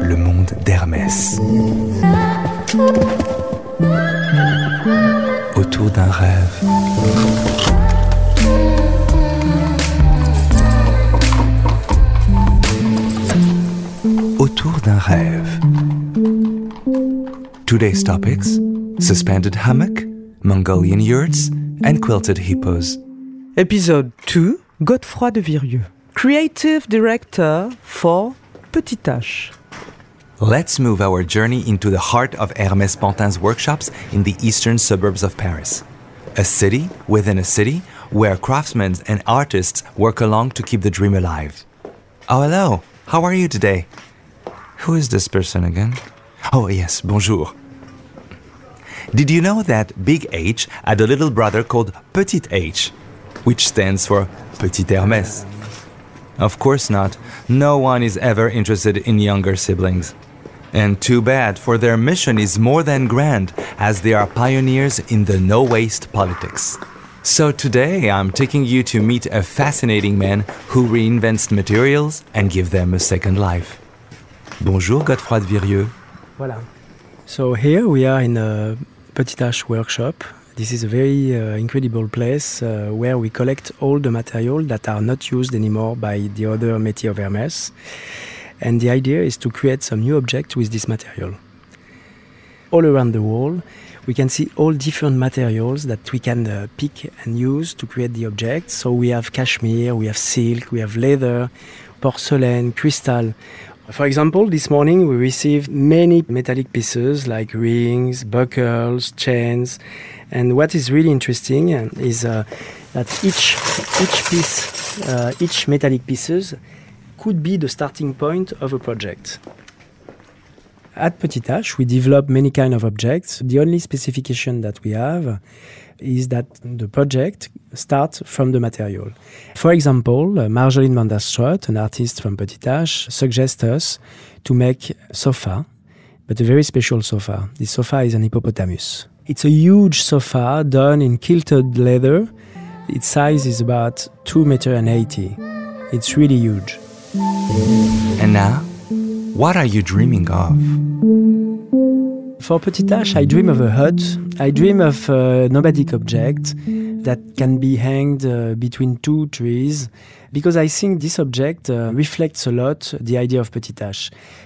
Le monde d'Hermès. Autour d'un rêve. Autour d'un rêve. Today's topics suspended hammock, Mongolian yurts, and quilted hippos. Épisode 2 Godefroy de Virieux, Creative Director for Petit H. Let's move our journey into the heart of Hermès Pantin's workshops in the eastern suburbs of Paris. A city within a city where craftsmen and artists work along to keep the dream alive. Oh, hello. How are you today? Who is this person again? Oh, yes, bonjour. Did you know that Big H had a little brother called Petit H, which stands for Petit Hermès? Of course not. No one is ever interested in younger siblings. And too bad, for their mission is more than grand, as they are pioneers in the no waste politics. So today I'm taking you to meet a fascinating man who reinvents materials and give them a second life. Bonjour Godefroy de Virieu. Voilà. So here we are in a Petit workshop. This is a very uh, incredible place uh, where we collect all the material that are not used anymore by the other métier of Hermès. And the idea is to create some new objects with this material. All around the wall, we can see all different materials that we can uh, pick and use to create the objects. So we have cashmere, we have silk, we have leather, porcelain, crystal. For example, this morning we received many metallic pieces like rings, buckles, chains. And what is really interesting is uh, that each, each piece, uh, each metallic pieces could be the starting point of a project. At Petit H, we develop many kind of objects. The only specification that we have is that the project starts from the material. For example, uh, Marjolaine van der Stroot, an artist from Petit H, suggests us to make a sofa, but a very special sofa. This sofa is an hippopotamus. It's a huge sofa done in quilted leather. Its size is about 2 meter and 80. It's really huge. And now, what are you dreaming of? For Petit I dream of a hut. I dream of a nomadic object that can be hanged uh, between two trees because I think this object uh, reflects a lot the idea of Petit.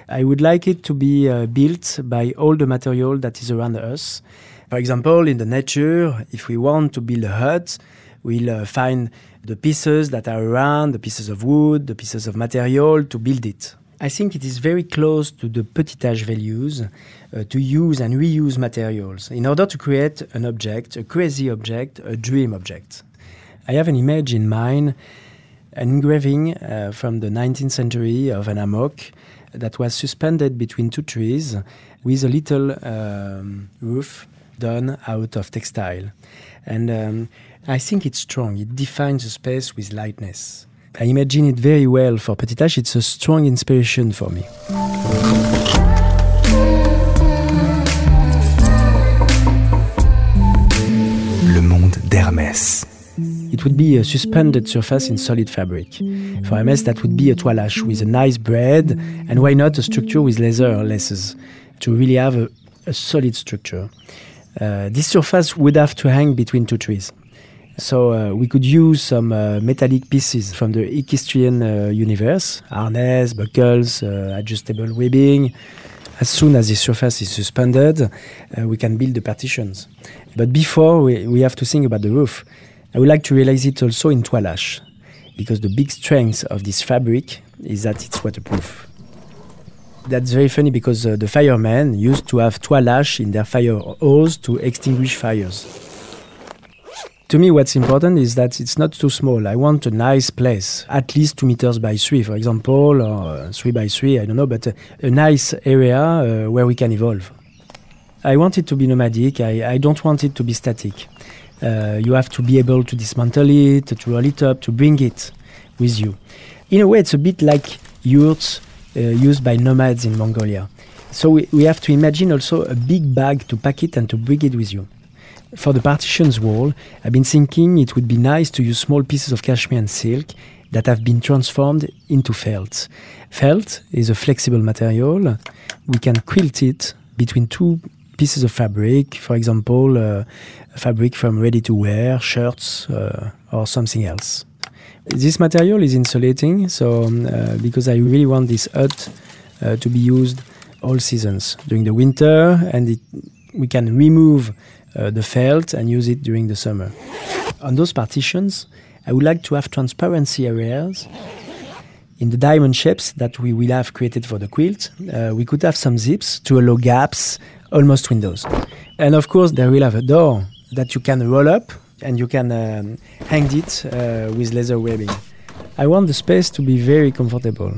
I would like it to be uh, built by all the material that is around us. For example, in the nature, if we want to build a hut, we'll uh, find the pieces that are around, the pieces of wood, the pieces of material to build it. I think it is very close to the Petit H values uh, to use and reuse materials in order to create an object, a crazy object, a dream object. I have an image in mind, an engraving uh, from the 19th century of an hammock that was suspended between two trees with a little um, roof done out of textile. And um, I think it's strong, it defines the space with lightness. I imagine it very well for Petit H. It's a strong inspiration for me. Le monde d'Hermès. It would be a suspended surface in solid fabric. For Hermès, that would be a toile H with a nice braid, and why not a structure with leather laces to really have a, a solid structure. Uh, this surface would have to hang between two trees. So uh, we could use some uh, metallic pieces from the equestrian uh, universe, harness, buckles, uh, adjustable webbing. As soon as the surface is suspended, uh, we can build the partitions. But before, we, we have to think about the roof. I would like to realize it also in toile H, because the big strength of this fabric is that it's waterproof. That's very funny because uh, the firemen used to have toile H in their fire hose to extinguish fires. To me, what's important is that it's not too small. I want a nice place, at least two meters by three, for example, or uh, three by three, I don't know, but a, a nice area uh, where we can evolve. I want it to be nomadic. I, I don't want it to be static. Uh, you have to be able to dismantle it, to roll it up, to bring it with you. In a way, it's a bit like yurts uh, used by nomads in Mongolia. So we, we have to imagine also a big bag to pack it and to bring it with you. For the partitions wall, I've been thinking it would be nice to use small pieces of cashmere and silk that have been transformed into felt. Felt is a flexible material. We can quilt it between two pieces of fabric, for example, uh, fabric from ready to wear, shirts, uh, or something else. This material is insulating, so um, uh, because I really want this hut uh, to be used all seasons during the winter, and it, we can remove uh, the felt and use it during the summer. On those partitions, I would like to have transparency areas. In the diamond shapes that we will have created for the quilt, uh, we could have some zips to allow gaps, almost windows. And of course, there will have a door that you can roll up and you can um, hang it uh, with leather webbing. I want the space to be very comfortable.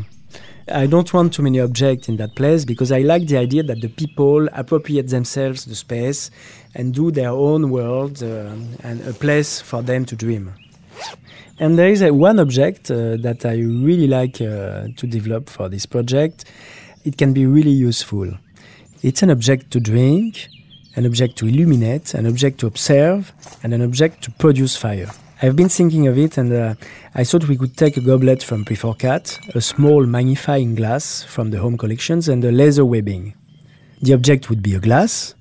I don't want too many objects in that place because I like the idea that the people appropriate themselves the space and do their own world uh, and a place for them to dream. And there is a, one object uh, that I really like uh, to develop for this project. It can be really useful. It's an object to drink, an object to illuminate, an object to observe, and an object to produce fire. I've been thinking of it, and uh, I thought we could take a goblet from Puiforcat, a small magnifying glass from the home collections, and a laser webbing. The object would be a glass,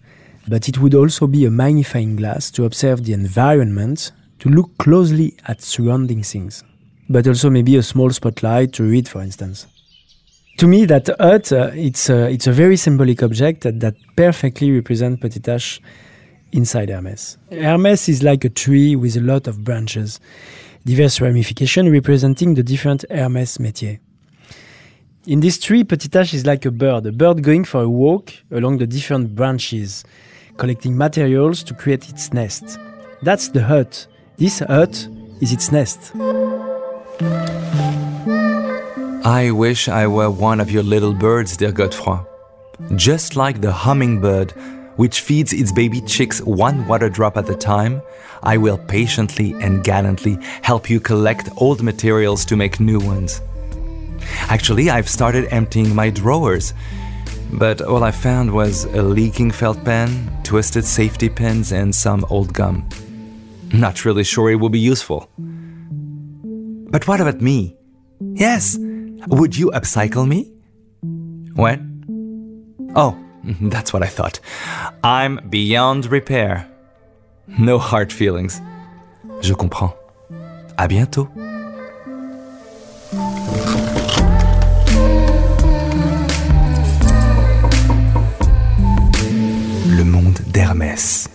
but it would also be a magnifying glass to observe the environment, to look closely at surrounding things, but also maybe a small spotlight to read, for instance. To me, that hut, uh, it's, a, it's a very symbolic object that, that perfectly represents Petit H inside Hermes. Hermes is like a tree with a lot of branches, diverse ramifications representing the different Hermes métiers. In this tree, Petit H is like a bird, a bird going for a walk along the different branches, collecting materials to create its nest. That's the hut. This hut is its nest. I wish I were one of your little birds, dear Godefroy. Just like the hummingbird, which feeds its baby chicks one water drop at a time, I will patiently and gallantly help you collect old materials to make new ones. Actually, I've started emptying my drawers, but all I found was a leaking felt pen, twisted safety pins, and some old gum. Not really sure it will be useful. But what about me? Yes, would you upcycle me? What? Oh, that's what I thought. I'm beyond repair. No hard feelings. Je comprends. À bientôt. Le monde d'Hermès.